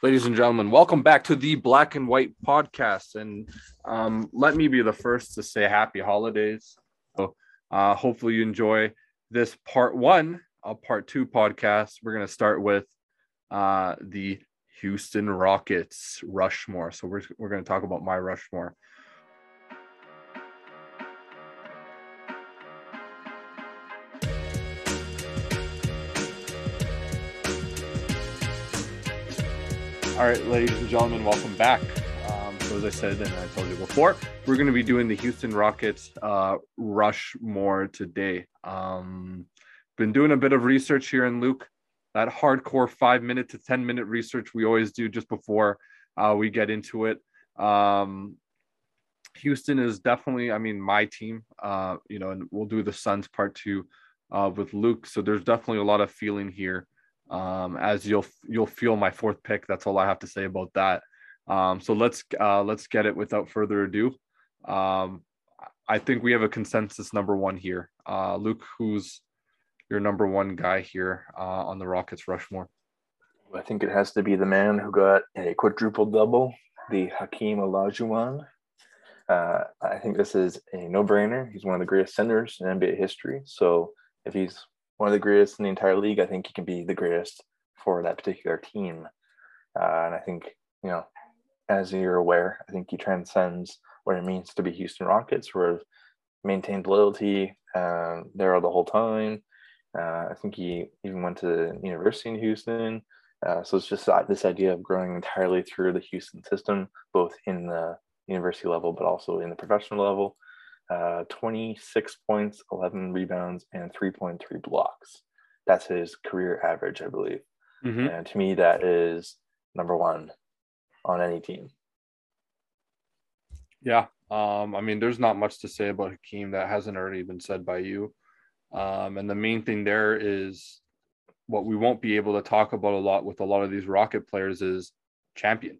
ladies and gentlemen, welcome back to the Black and White podcast. And um, let me be the first to say happy holidays. So, uh, hopefully, you enjoy this part one of part two podcast. We're going to start with uh, the Houston Rockets Rushmore. So, we're, we're going to talk about my Rushmore. All right, ladies and gentlemen, welcome back. Um, so as I said, and I told you before, we're going to be doing the Houston Rockets uh, Rushmore today. Um, been doing a bit of research here in Luke. That hardcore five minute to ten minute research we always do just before uh, we get into it. Um, Houston is definitely, I mean, my team. Uh, you know, and we'll do the Suns part two uh, with Luke. So there's definitely a lot of feeling here um, as you'll you'll feel my fourth pick. That's all I have to say about that. Um, so let's uh, let's get it without further ado. Um, I think we have a consensus number one here. Uh, Luke, who's your number one guy here uh, on the Rockets Rushmore? I think it has to be the man who got a quadruple double, the Hakeem Olajuwon. Uh, I think this is a no-brainer. He's one of the greatest centers in NBA history. So if he's one of the greatest in the entire league. I think he can be the greatest for that particular team. Uh, and I think, you know, as you're aware, I think he transcends what it means to be Houston Rockets, where maintained loyalty uh, there the whole time. Uh, I think he even went to university in Houston. Uh, so it's just this idea of growing entirely through the Houston system, both in the university level, but also in the professional level uh, 26 points, 11 rebounds, and 3.3 blocks. That's his career average, I believe. Mm-hmm. And to me, that is number one on any team. Yeah. Um, I mean, there's not much to say about Hakeem that hasn't already been said by you. Um, and the main thing there is what we won't be able to talk about a lot with a lot of these Rocket players is champion.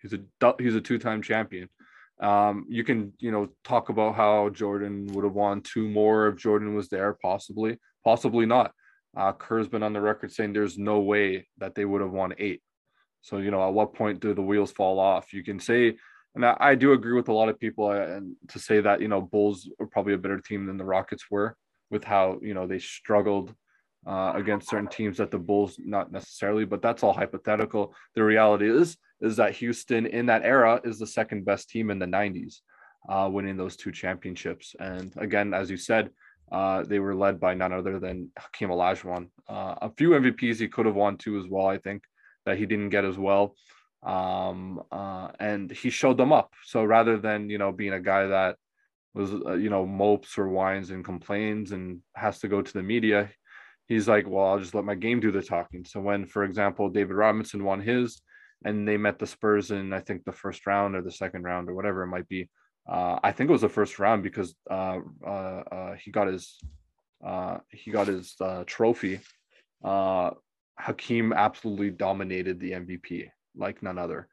He's a he's a two-time champion. Um, you can, you know, talk about how Jordan would have won two more if Jordan was there, possibly, possibly not. Uh, Kerr's been on the record saying there's no way that they would have won eight. So, you know, at what point do the wheels fall off? You can say, and I, I do agree with a lot of people uh, and to say that, you know, Bulls are probably a better team than the Rockets were with how, you know, they struggled uh, against certain teams that the Bulls not necessarily, but that's all hypothetical. The reality is is that Houston in that era is the second best team in the 90s, uh, winning those two championships. And again, as you said, uh, they were led by none other than Hakeem Olajuwon. Uh, a few MVPs he could have won too as well. I think that he didn't get as well, um, uh, and he showed them up. So rather than you know being a guy that was uh, you know mopes or whines and complains and has to go to the media, he's like, well, I'll just let my game do the talking. So when, for example, David Robinson won his, and they met the Spurs in I think the first round or the second round or whatever it might be. Uh, I think it was the first round because uh, uh, uh he got his uh, he got his uh, trophy. Hakeem absolutely dominated the MVP like none other.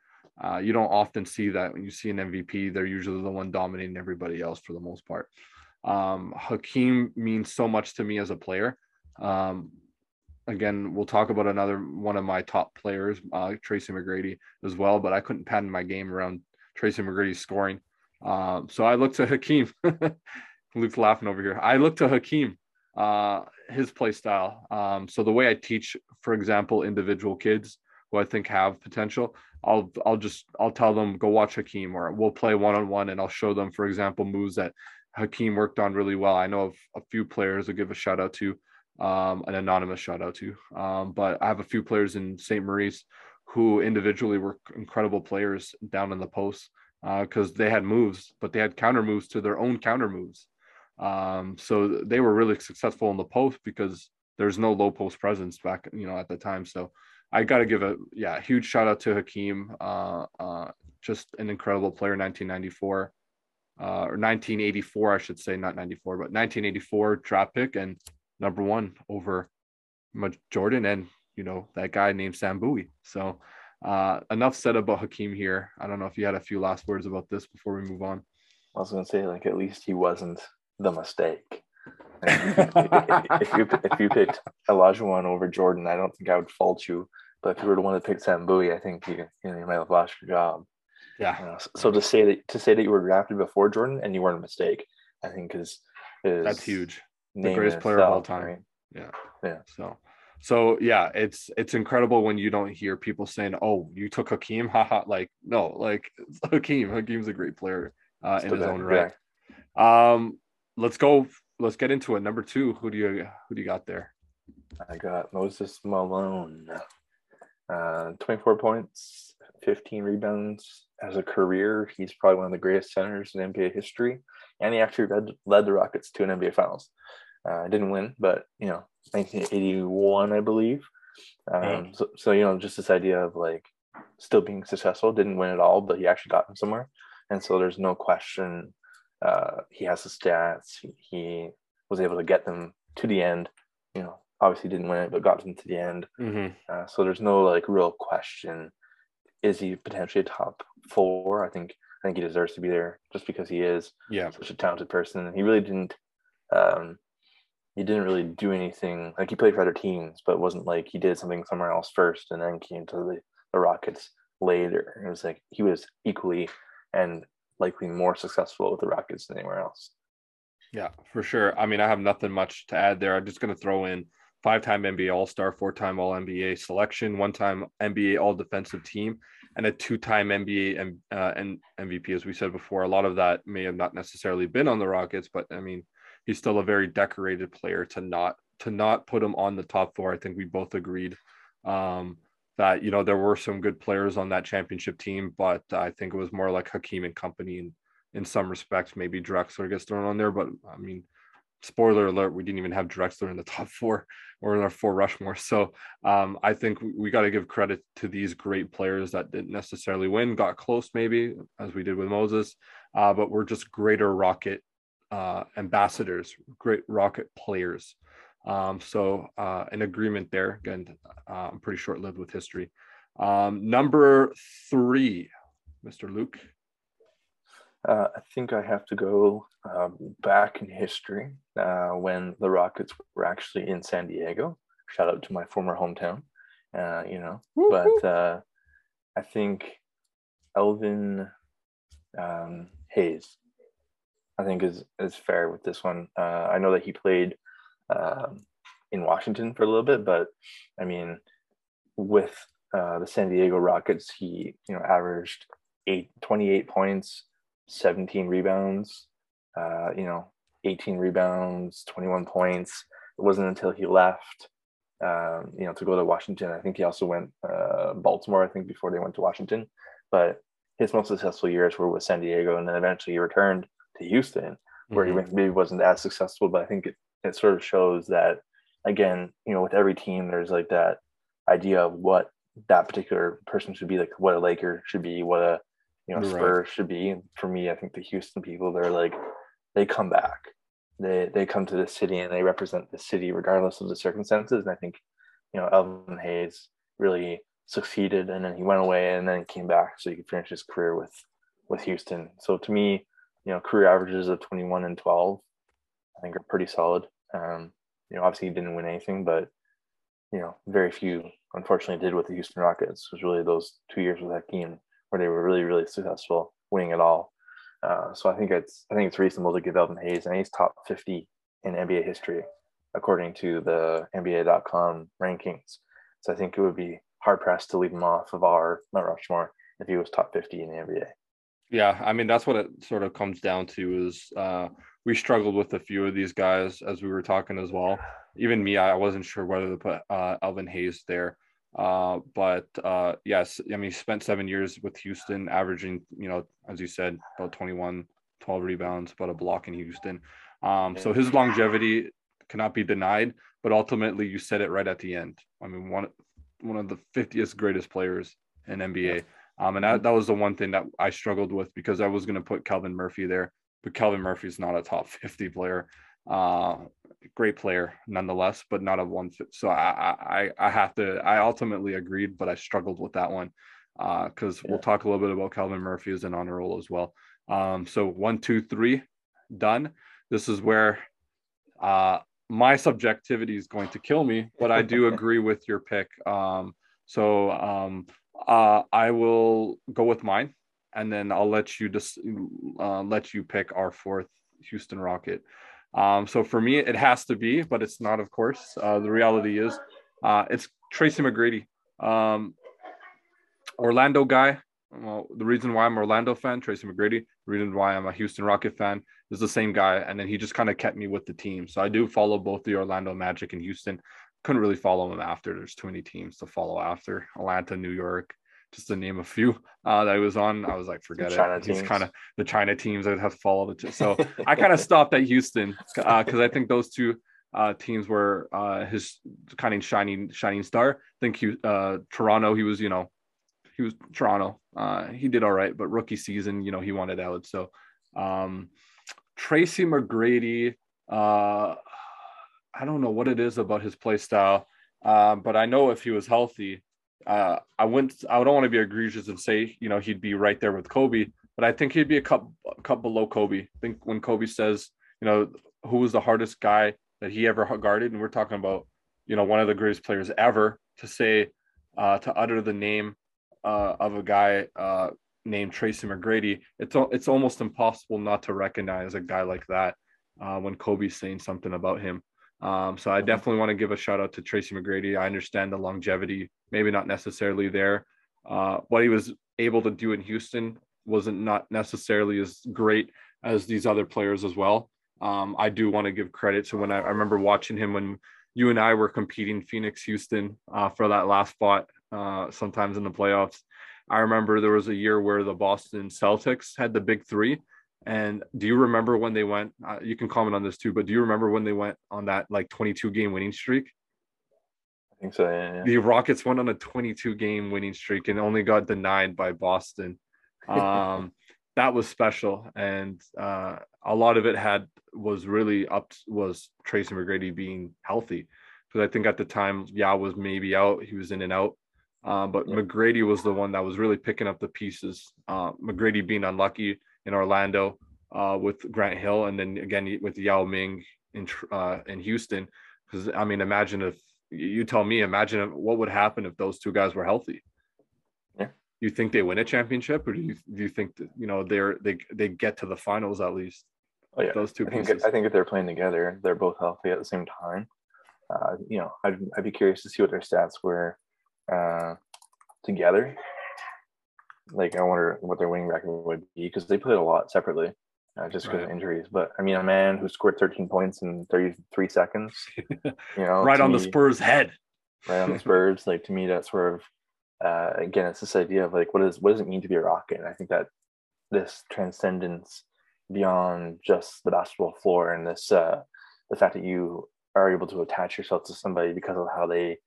you don't often see that when you see an MVP, they're usually the one dominating everybody else for the most part. Um, Hakeem means so much to me as a player. Um, again, we'll talk about another one of my top players, uh, Tracy McGrady, as well. But I couldn't pattern my game around Tracy McGrady's scoring. Um, so I looked to Hakeem. Luke's laughing over here. I look to Hakeem, uh, his play style. Um, so the way I teach, for example, individual kids who I think have potential, I'll I'll just I'll tell them go watch Hakeem, or we'll play one on one, and I'll show them, for example, moves that Hakeem worked on really well. I know of a few players to give a shout out to um, an anonymous shout out to. Um, but I have a few players in St. Maurice who individually were incredible players down in the post because uh, they had moves, but they had counter moves to their own counter moves. Um, so they were really successful in the post because there's no low post presence back, you know, at the time. So I got to give a yeah huge shout out to Hakeem, uh, uh, just an incredible player, 1994. Uh, or 1984, I should say, not 94, but 1984 draft pick, and number one over Jordan and you know that guy named Sam Bowie. So uh, enough said about Hakeem here. I don't know if you had a few last words about this before we move on. I was going to say, like, at least he wasn't the mistake. if you if you picked Olajuwon over Jordan, I don't think I would fault you But if you were to want to pick Sam Bowie, I think you you, know, you might have lost your job. Yeah. You know, so to say that to say that you were drafted before Jordan and you weren't a mistake, I think is is that's huge. The greatest player of all time. Right? Yeah. Yeah. So so yeah, it's it's incredible when you don't hear people saying, "Oh, you took Hakeem." Haha. like no, like Hakeem. Hakeem's a great player uh, in his own right. Um, let's go. Let's get into it. Number two, who do you who do you got there? I got Moses Malone. Uh, 24 points, 15 rebounds as a career. He's probably one of the greatest centers in NBA history, and he actually led, led the Rockets to an NBA Finals. Uh, didn't win, but you know, 1981, I believe. Um, so, so you know, just this idea of like still being successful. Didn't win at all, but he actually got them somewhere, and so there's no question. Uh, he has the stats. He, he was able to get them to the end. You know, obviously didn't win it, but got them to the end. Mm-hmm. Uh, so there's no like real question. Is he potentially a top four? I think I think he deserves to be there just because he is yeah such a talented person. He really didn't um, he didn't really do anything like he played for other teams, but it wasn't like he did something somewhere else first and then came to the, the Rockets later. It was like he was equally and likely more successful with the Rockets than anywhere else. Yeah, for sure. I mean, I have nothing much to add there. I'm just going to throw in five time NBA All Star, four time All NBA selection, one time NBA All Defensive Team, and a two time NBA and, uh, and MVP. As we said before, a lot of that may have not necessarily been on the Rockets, but I mean, he's still a very decorated player to not to not put him on the top four. I think we both agreed um, that you know there were some good players on that championship team, but I think it was more like Hakeem and company, and in some respects maybe Drexler gets thrown on there. But I mean, spoiler alert, we didn't even have Drexler in the top four or in our four Rushmore. So um, I think we, we got to give credit to these great players that didn't necessarily win, got close maybe as we did with Moses, uh, but we're just greater Rocket uh, ambassadors, great Rocket players. Um, so uh, an agreement there. Again, uh, I'm pretty short lived with history. Um, number three, Mr. Luke. Uh, I think I have to go uh, back in history uh, when the Rockets were actually in San Diego. Shout out to my former hometown, uh, you know. But uh, I think Elvin um, Hayes, I think is is fair with this one. Uh, I know that he played um, in Washington for a little bit, but I mean, with the San Diego Rockets, he you know averaged eight, 28 points, 17 rebounds, uh, you know, 18 rebounds, 21 points. It wasn't until he left, um, you know, to go to Washington. I think he also went uh, Baltimore, I think, before they went to Washington. But his most successful years were with San Diego, and then eventually he returned to Houston, where mm-hmm. he maybe wasn't as successful. But I think it, it sort of shows that, again, you know, with every team, there's like that idea of what that particular person should be, like what a Laker should be, what a you know, Spurs right. should be. And For me, I think the Houston people, they're like, they come back. They they come to the city and they represent the city regardless of the circumstances. And I think, you know, Elvin Hayes really succeeded and then he went away and then came back so he could finish his career with with Houston. So to me, you know, career averages of 21 and 12, I think are pretty solid. Um, you know, obviously he didn't win anything, but you know, very few unfortunately did with the Houston Rockets. It was really those two years with that Hakeem where they were really, really successful, winning it all. Uh, so I think it's I think it's reasonable to give Elvin Hayes, and he's top 50 in NBA history, according to the NBA.com rankings. So I think it would be hard pressed to leave him off of our Mount Rushmore if he was top 50 in the NBA. Yeah, I mean that's what it sort of comes down to is uh, we struggled with a few of these guys as we were talking as well. Even me, I wasn't sure whether to put uh, Elvin Hayes there. Uh, but uh, yes, I mean, he spent seven years with Houston, averaging, you know, as you said, about 21, 12 rebounds, about a block in Houston. Um, so his longevity cannot be denied, but ultimately you said it right at the end. I mean, one one of the 50th greatest players in NBA. Um, and that, that was the one thing that I struggled with because I was going to put Calvin Murphy there, but Calvin Murphy is not a top 50 player. Uh, great player nonetheless, but not a one fit. So I, I, I have to, I ultimately agreed, but I struggled with that one because uh, yeah. we'll talk a little bit about Calvin Murphy as an honor roll as well. Um, so one, two, three, done. This is where uh, my subjectivity is going to kill me, but I do agree with your pick. Um, So um, uh, I will go with mine, and then I'll let you just uh, let you pick our fourth Houston Rocket. Um, so for me, it has to be, but it's not, of course. Uh, the reality is, uh, it's Tracy McGrady, um, Orlando guy. Well, the reason why I'm Orlando fan, Tracy McGrady. The reason why I'm a Houston Rocket fan is the same guy, and then he just kind of kept me with the team. So I do follow both the Orlando Magic and Houston. Couldn't really follow them after. There's too many teams to follow after. Atlanta, New York, just to name a few uh, that I was on. I was like, forget China it. He's kind of the China teams I'd have to follow. The so I kind of stopped at Houston because uh, I think those two uh, teams were uh, his kind of shining shining star. I think he, uh, Toronto, he was you know he was Toronto. Uh, he did all right, but rookie season, you know, he wanted out. So um, Tracy McGrady, uh, I don't know what it is about his play style, uh, but I know if he was healthy, uh, I wouldn't. I don't want to be egregious and say you know he'd be right there with Kobe, but I think he'd be a cup a cup below Kobe. I think when Kobe says you know who was the hardest guy that he ever guarded, and we're talking about you know one of the greatest players ever to say uh, to utter the name uh, of a guy uh, named Tracy McGrady, it's it's almost impossible not to recognize a guy like that uh, when Kobe's saying something about him. Um, so I definitely want to give a shout out to Tracy McGrady. I understand the longevity, maybe not necessarily there. Uh, what he was able to do in Houston wasn't not necessarily as great as these other players as well. Um, I do want to give credit to when I, I, remember watching him when you and I were competing Phoenix Houston uh, for that last spot. Uh, sometimes in the playoffs, I remember there was a year where the Boston Celtics had the big three, and do you remember when they went? Uh, you can comment on this too, but do you remember when they went on that like 22 game winning streak? I think so. Yeah, yeah. The Rockets went on a 22 game winning streak and only got denied by Boston. Um, that was special, and uh, a lot of it had was really up was Tracy McGrady being healthy because I think at the time Yao was maybe out, he was in and out. Uh, but yeah. McGrady was the one that was really picking up the pieces. Uh, McGrady being unlucky in Orlando uh, with Grant Hill, and then again with Yao Ming in uh, in Houston. Because I mean, imagine if you tell me, imagine what would happen if those two guys were healthy. Yeah. You think they win a championship, or do you do you think that you know they're they they get to the finals at least? Oh yeah, those two. I think, I think if they're playing together, they're both healthy at the same time. Uh, you know, I'd, I'd be curious to see what their stats were uh, together like I wonder what their winning record would be because they played a lot separately, uh, just because right. of injuries. But I mean, a man who scored 13 points in 33 seconds, you know, right on me, the Spurs' head, right on the Spurs. like to me, that sort of uh, again, it's this idea of like what is what does it mean to be a Rocket? And I think that this transcendence beyond just the basketball floor and this uh, the fact that you are able to attach yourself to somebody because of how they,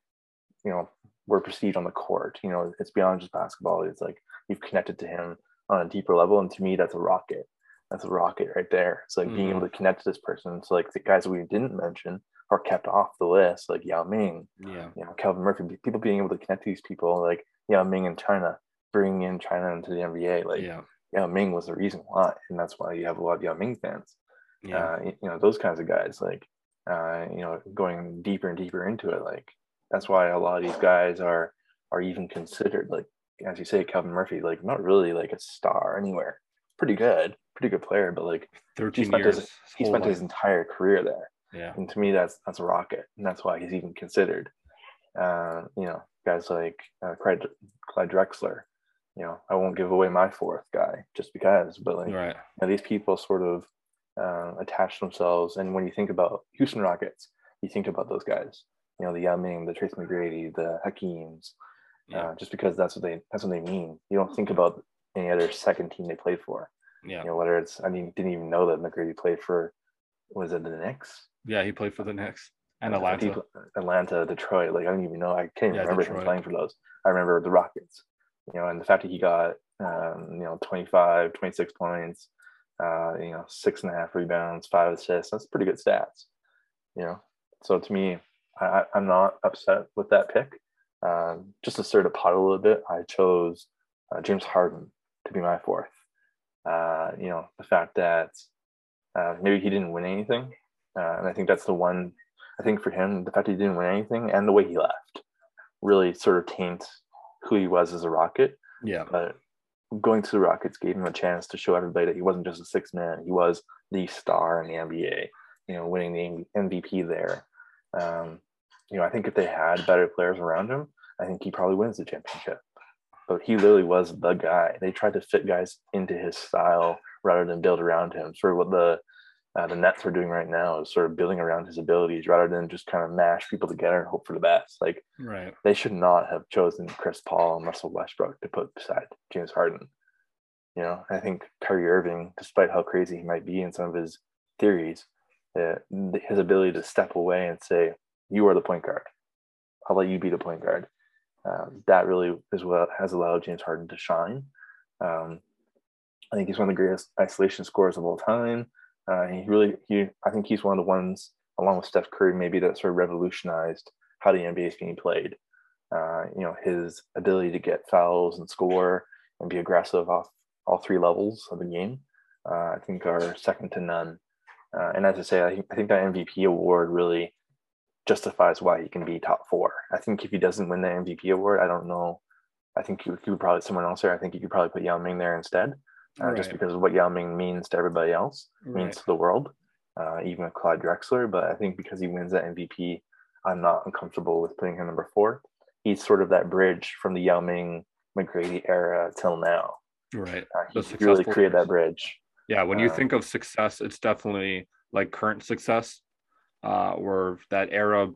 you know, were perceived on the court. You know, it's beyond just basketball. It's like you've connected to him on a deeper level. And to me, that's a rocket. That's a rocket right there. It's like mm being able mm-hmm. to connect to this person. So like the guys we didn't mention are kept off the list, like Yao Ming, yeah, you know, Calvin Murphy, people being able to connect to these people, like Yao Ming in China, bringing in China into the NBA. Like yeah. Yao Ming was the reason why. And that's why you have a lot of Yao Ming fans. Yeah. Uh, you know, those kinds of guys, like, uh, you know, going deeper and deeper into it. Like, that's why a lot of these guys are are even considered like as you say, Calvin Murphy, like not really like a star anywhere. Pretty good, pretty good player, but like 13 he spent years. His, he spent life. his entire career there. Yeah. And to me, that's that's a rocket, and that's why he's even considered. Uh, you know, guys like uh, Clyde, Clyde Drexler. You know, I won't give away my fourth guy just because, but like right. you know, these people sort of uh, attach themselves. And when you think about Houston Rockets, you think about those guys. You know, the Yao Ming, the Trace McGrady, the Hakeems, yeah. uh, just because that's what they that's what they mean. You don't think about any other second team they played for. Yeah. You know, whether it's I mean, didn't even know that McGrady played for was it the Knicks? Yeah, he played for the Knicks and Atlanta. Atlanta, Detroit. Like I don't even know. I can't even yeah, remember Detroit. him playing for those. I remember the Rockets. You know, and the fact that he got um, you know 25, 26 points, uh, you know, six and a half rebounds, five assists. That's pretty good stats. You know, so to me, I, I'm not upset with that pick. Um, just to stir the pot a little bit, I chose uh, James Harden to be my fourth. Uh, you know, the fact that uh, maybe he didn't win anything, uh, and I think that's the one. I think for him, the fact that he didn't win anything and the way he left. really sort of taints who he was as a Rocket. Yeah. But going to the Rockets gave him a chance to show everybody that he wasn't just a six man; he was the star in the NBA. You know, winning the MVP there. Um, you know, I think if they had better players around him, I think he probably wins the championship. But he literally was the guy. They tried to fit guys into his style rather than build around him. Sort of what the uh, the Nets are doing right now is sort of building around his abilities rather than just kind of mash people together and hope for the best. Like, right. they should not have chosen Chris Paul and Russell Westbrook to put beside James Harden. You know, I think Kyrie Irving, despite how crazy he might be in some of his theories, uh, his ability to step away and say, "You are the point guard. I'll let you be the point guard." Um, that really is what has allowed James Harden to shine. Um, I think he's one of the greatest isolation scorers of all time. Uh, he really, he, I think he's one of the ones, along with Steph Curry, maybe that sort of revolutionized how the NBA is being played. Uh, you know, his ability to get fouls and score and be aggressive off all three levels of the game, uh, I think are second to none. Uh, and as I say, I, I think that MVP award really justifies why he can be top four. I think if he doesn't win the MVP award, I don't know. I think you could probably someone else there. I think you could probably put Yao Ming there instead uh, right. just because of what Yao Ming means to everybody else, right. means to the world, uh, even with Clyde Drexler. But I think because he wins that MVP, I'm not uncomfortable with putting him number four. He's sort of that bridge from the Yao Ming McGrady era till now. Right. Uh, he really created that bridge. Yeah. When you uh, think of success, it's definitely like current success, uh, or that era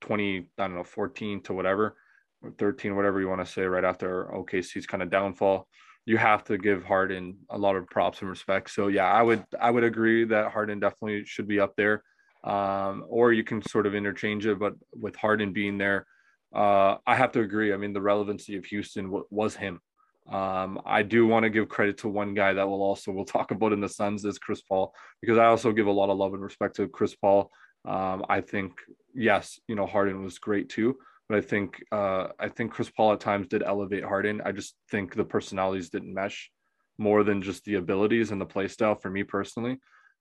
20, I don't know, 14 to whatever, or 13, whatever you want to say, right after OKC's kind of downfall you have to give Harden a lot of props and respect. So yeah, I would I would agree that Harden definitely should be up there. Um, or you can sort of interchange it, but with Harden being there, uh, I have to agree. I mean, the relevancy of Houston w- was him. Um, I do want to give credit to one guy that will also we'll talk about in the Suns is Chris Paul because I also give a lot of love and respect to Chris Paul. Um, I think yes, you know Harden was great too, but I think uh, I think Chris Paul at times did elevate Harden. I just think the personalities didn't mesh more than just the abilities and the play style for me personally.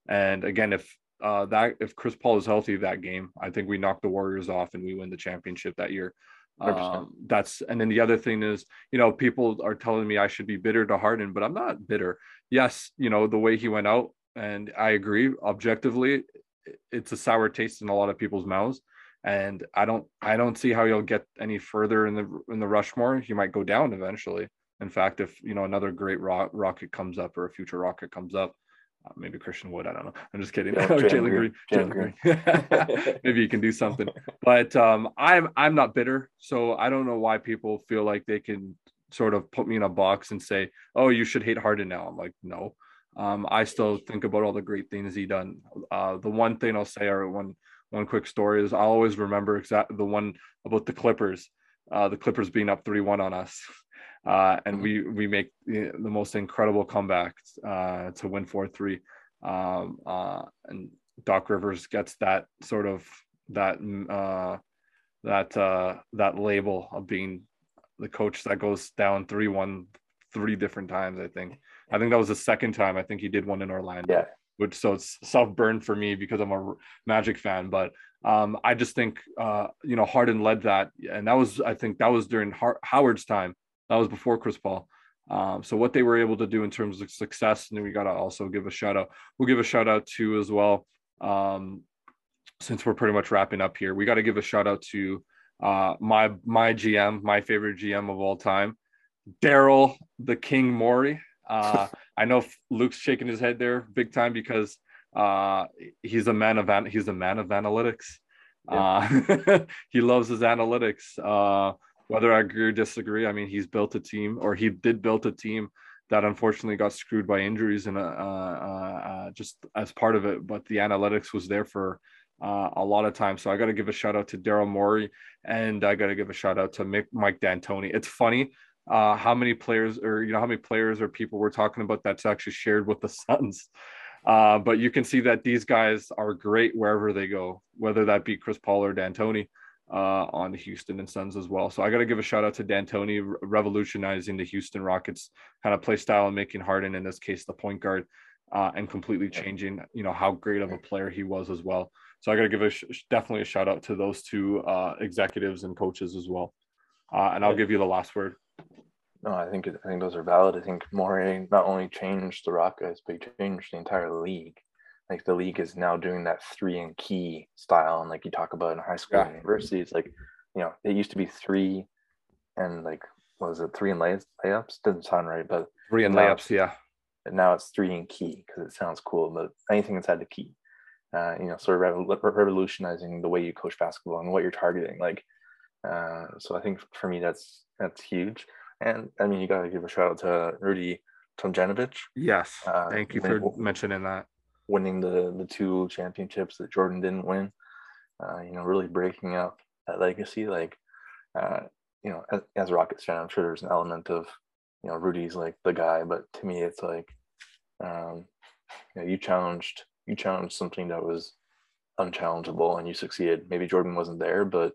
And again, if uh, that if Chris Paul is healthy that game, I think we knock the Warriors off and we win the championship that year. Um, that's and then the other thing is, you know, people are telling me I should be bitter to Harden, but I'm not bitter. Yes, you know the way he went out, and I agree objectively, it's a sour taste in a lot of people's mouths and I don't I don't see how you'll get any further in the in the Rushmore. He might go down eventually. In fact, if you know another great rock, rocket comes up or a future rocket comes up, maybe Christian Wood. I don't know. I'm just kidding. Yeah, Jalen Green. Jalen Green. maybe you can do something. But um, I'm I'm not bitter, so I don't know why people feel like they can sort of put me in a box and say, "Oh, you should hate Harden now." I'm like, no. Um, I still think about all the great things he done. Uh, the one thing I'll say, or one one quick story is I always remember exactly the one about the Clippers, uh, the Clippers being up three one on us, uh, and we we make the, most incredible comeback uh, to win four three, um, uh, and Doc Rivers gets that sort of that uh, that uh, that label of being the coach that goes down three one three different times. I think I think that was the second time. I think he did one in Orlando. Yeah which so it's self burn for me because I'm a Magic fan. But um, I just think uh, you know Harden led that, and that was I think that was during Har- Howard's time. That was before Chris Paul. Um, so what they were able to do in terms of success, and we got to also give a shout out. We'll give a shout out to as well. Um, since we're pretty much wrapping up here, we got to give a shout out to uh, my my GM, my favorite GM of all time, Daryl the King Morey. Uh, I know Luke's shaking his head there big time because uh, he's a man of an- he's a man of analytics. Yeah. Uh, he loves his analytics. Whether I agree or disagree, I mean, he's built a team, or he did build a team that unfortunately got screwed by injuries and uh, uh, uh, just as part of it. But the analytics was there for uh, a lot of time. So I got to give a shout out to Daryl Morey and I got to give a shout out to Mick, Mike D'Antoni. It's funny uh, how many players or you know how many players or people we're talking about that's actually shared with the Suns. Uh, but you can see that these guys are great wherever they go, whether that be Chris Paul or D'Antoni uh, on the Houston and Suns as well. So I got to give a shout out to D'Antoni revolutionizing the Houston Rockets kind of play style and making Harden in this case the point guard uh, and completely changing you know how great of a player he was as well. So I got to give a sh- definitely a shout out to those two uh, executives and coaches as well. Uh, and I'll give you the last word. No, I think I think those are valid. I think Morey not only changed the Rockets, but he changed the entire league. Like the league is now doing that three and key style, and like you talk about in high school yeah. and university, it's like you know it used to be three and like was it three and lay- layups? Doesn't sound right, but three and layups, yeah. And now it's three and key because it sounds cool, but anything inside the key, uh, you know, sort of revolutionizing the way you coach basketball and what you're targeting. Like, uh, so I think for me that's that's huge. And I mean, you got to give a shout out to Rudy Tomjanovich. Yes, uh, thank you for mentioning that. Winning the the two championships that Jordan didn't win. Uh, you know, really breaking up that legacy. Like, uh, you know, as, as a Rockets fan, I'm sure there's an element of, you know, Rudy's like the guy, but to me, it's like, um, you know, you challenged you challenged something that was unchallengeable and you succeeded. Maybe Jordan wasn't there, but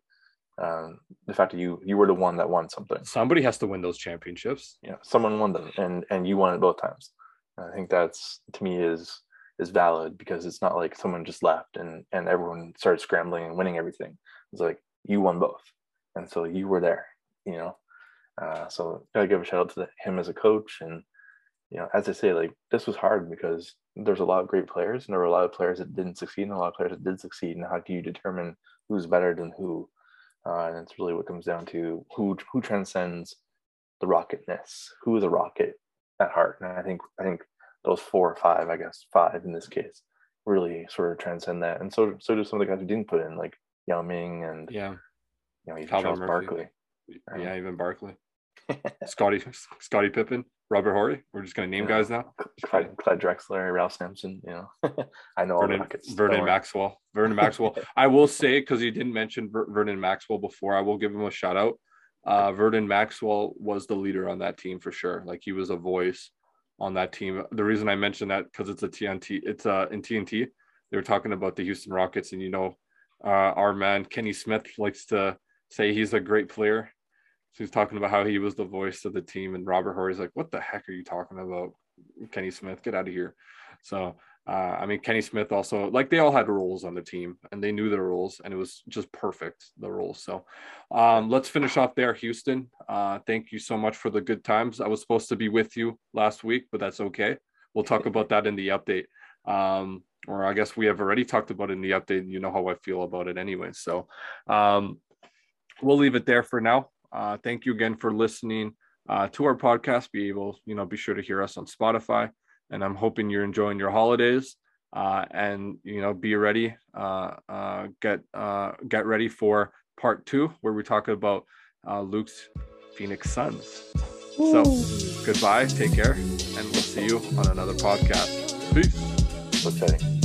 um, the fact that you you were the one that won something. Somebody has to win those championships. Yeah, someone won them, and and you won it both times. And I think that's to me is is valid because it's not like someone just left and and everyone started scrambling and winning everything. It's like you won both, and so you were there. You know, uh, so gotta give a shout out to him as a coach and you know, as I say, like this was hard because there's a lot of great players and there were a lot of players that didn't succeed and a lot of players that did succeed. And how do you determine who's better than who? Uh, and it's really what comes down to who who transcends the rocketness, who is a rocket at heart. And I think I think those four or five, I guess five in this case, really sort of transcend that. And so so do some of the guys who didn't put in, like Yao Ming and yeah, you know, even Charles Barkley. Yeah, even Barkley. Scottie Scottie Pippen, Robert Horry. We're just gonna name yeah. guys now. Clyde, Clyde, Drexler, Ralph Sampson. You know, I know Vernon, Vernon Maxwell. Vernon Maxwell. I will say because you didn't mention Ver- Vernon Maxwell before, I will give him a shout out. Uh, Vernon Maxwell was the leader on that team for sure. Like he was a voice on that team. The reason I mentioned that because it's a TNT. It's uh in TNT. They were talking about the Houston Rockets, and you know, uh, our man Kenny Smith likes to say he's a great player so he's talking about how he was the voice of the team, and Robert Horry's like, "What the heck are you talking about, Kenny Smith? Get out of here!" So, uh, I mean, Kenny Smith also like they all had roles on the team, and they knew their roles, and it was just perfect the roles. So, um, let's finish off there, Houston. Uh, thank you so much for the good times. I was supposed to be with you last week, but that's okay. We'll talk about that in the update. Um, or I guess we have already talked about it in the update. You know how I feel about it anyway. So, um, we'll leave it there for now. Uh, thank you again for listening uh, to our podcast. Be able, you know, be sure to hear us on Spotify. And I'm hoping you're enjoying your holidays. Uh, and you know, be ready. Uh, uh, get uh, get ready for part two, where we talk about uh, Luke's Phoenix Suns. Ooh. So, goodbye. Take care, and we'll see you on another podcast. Peace. Okay.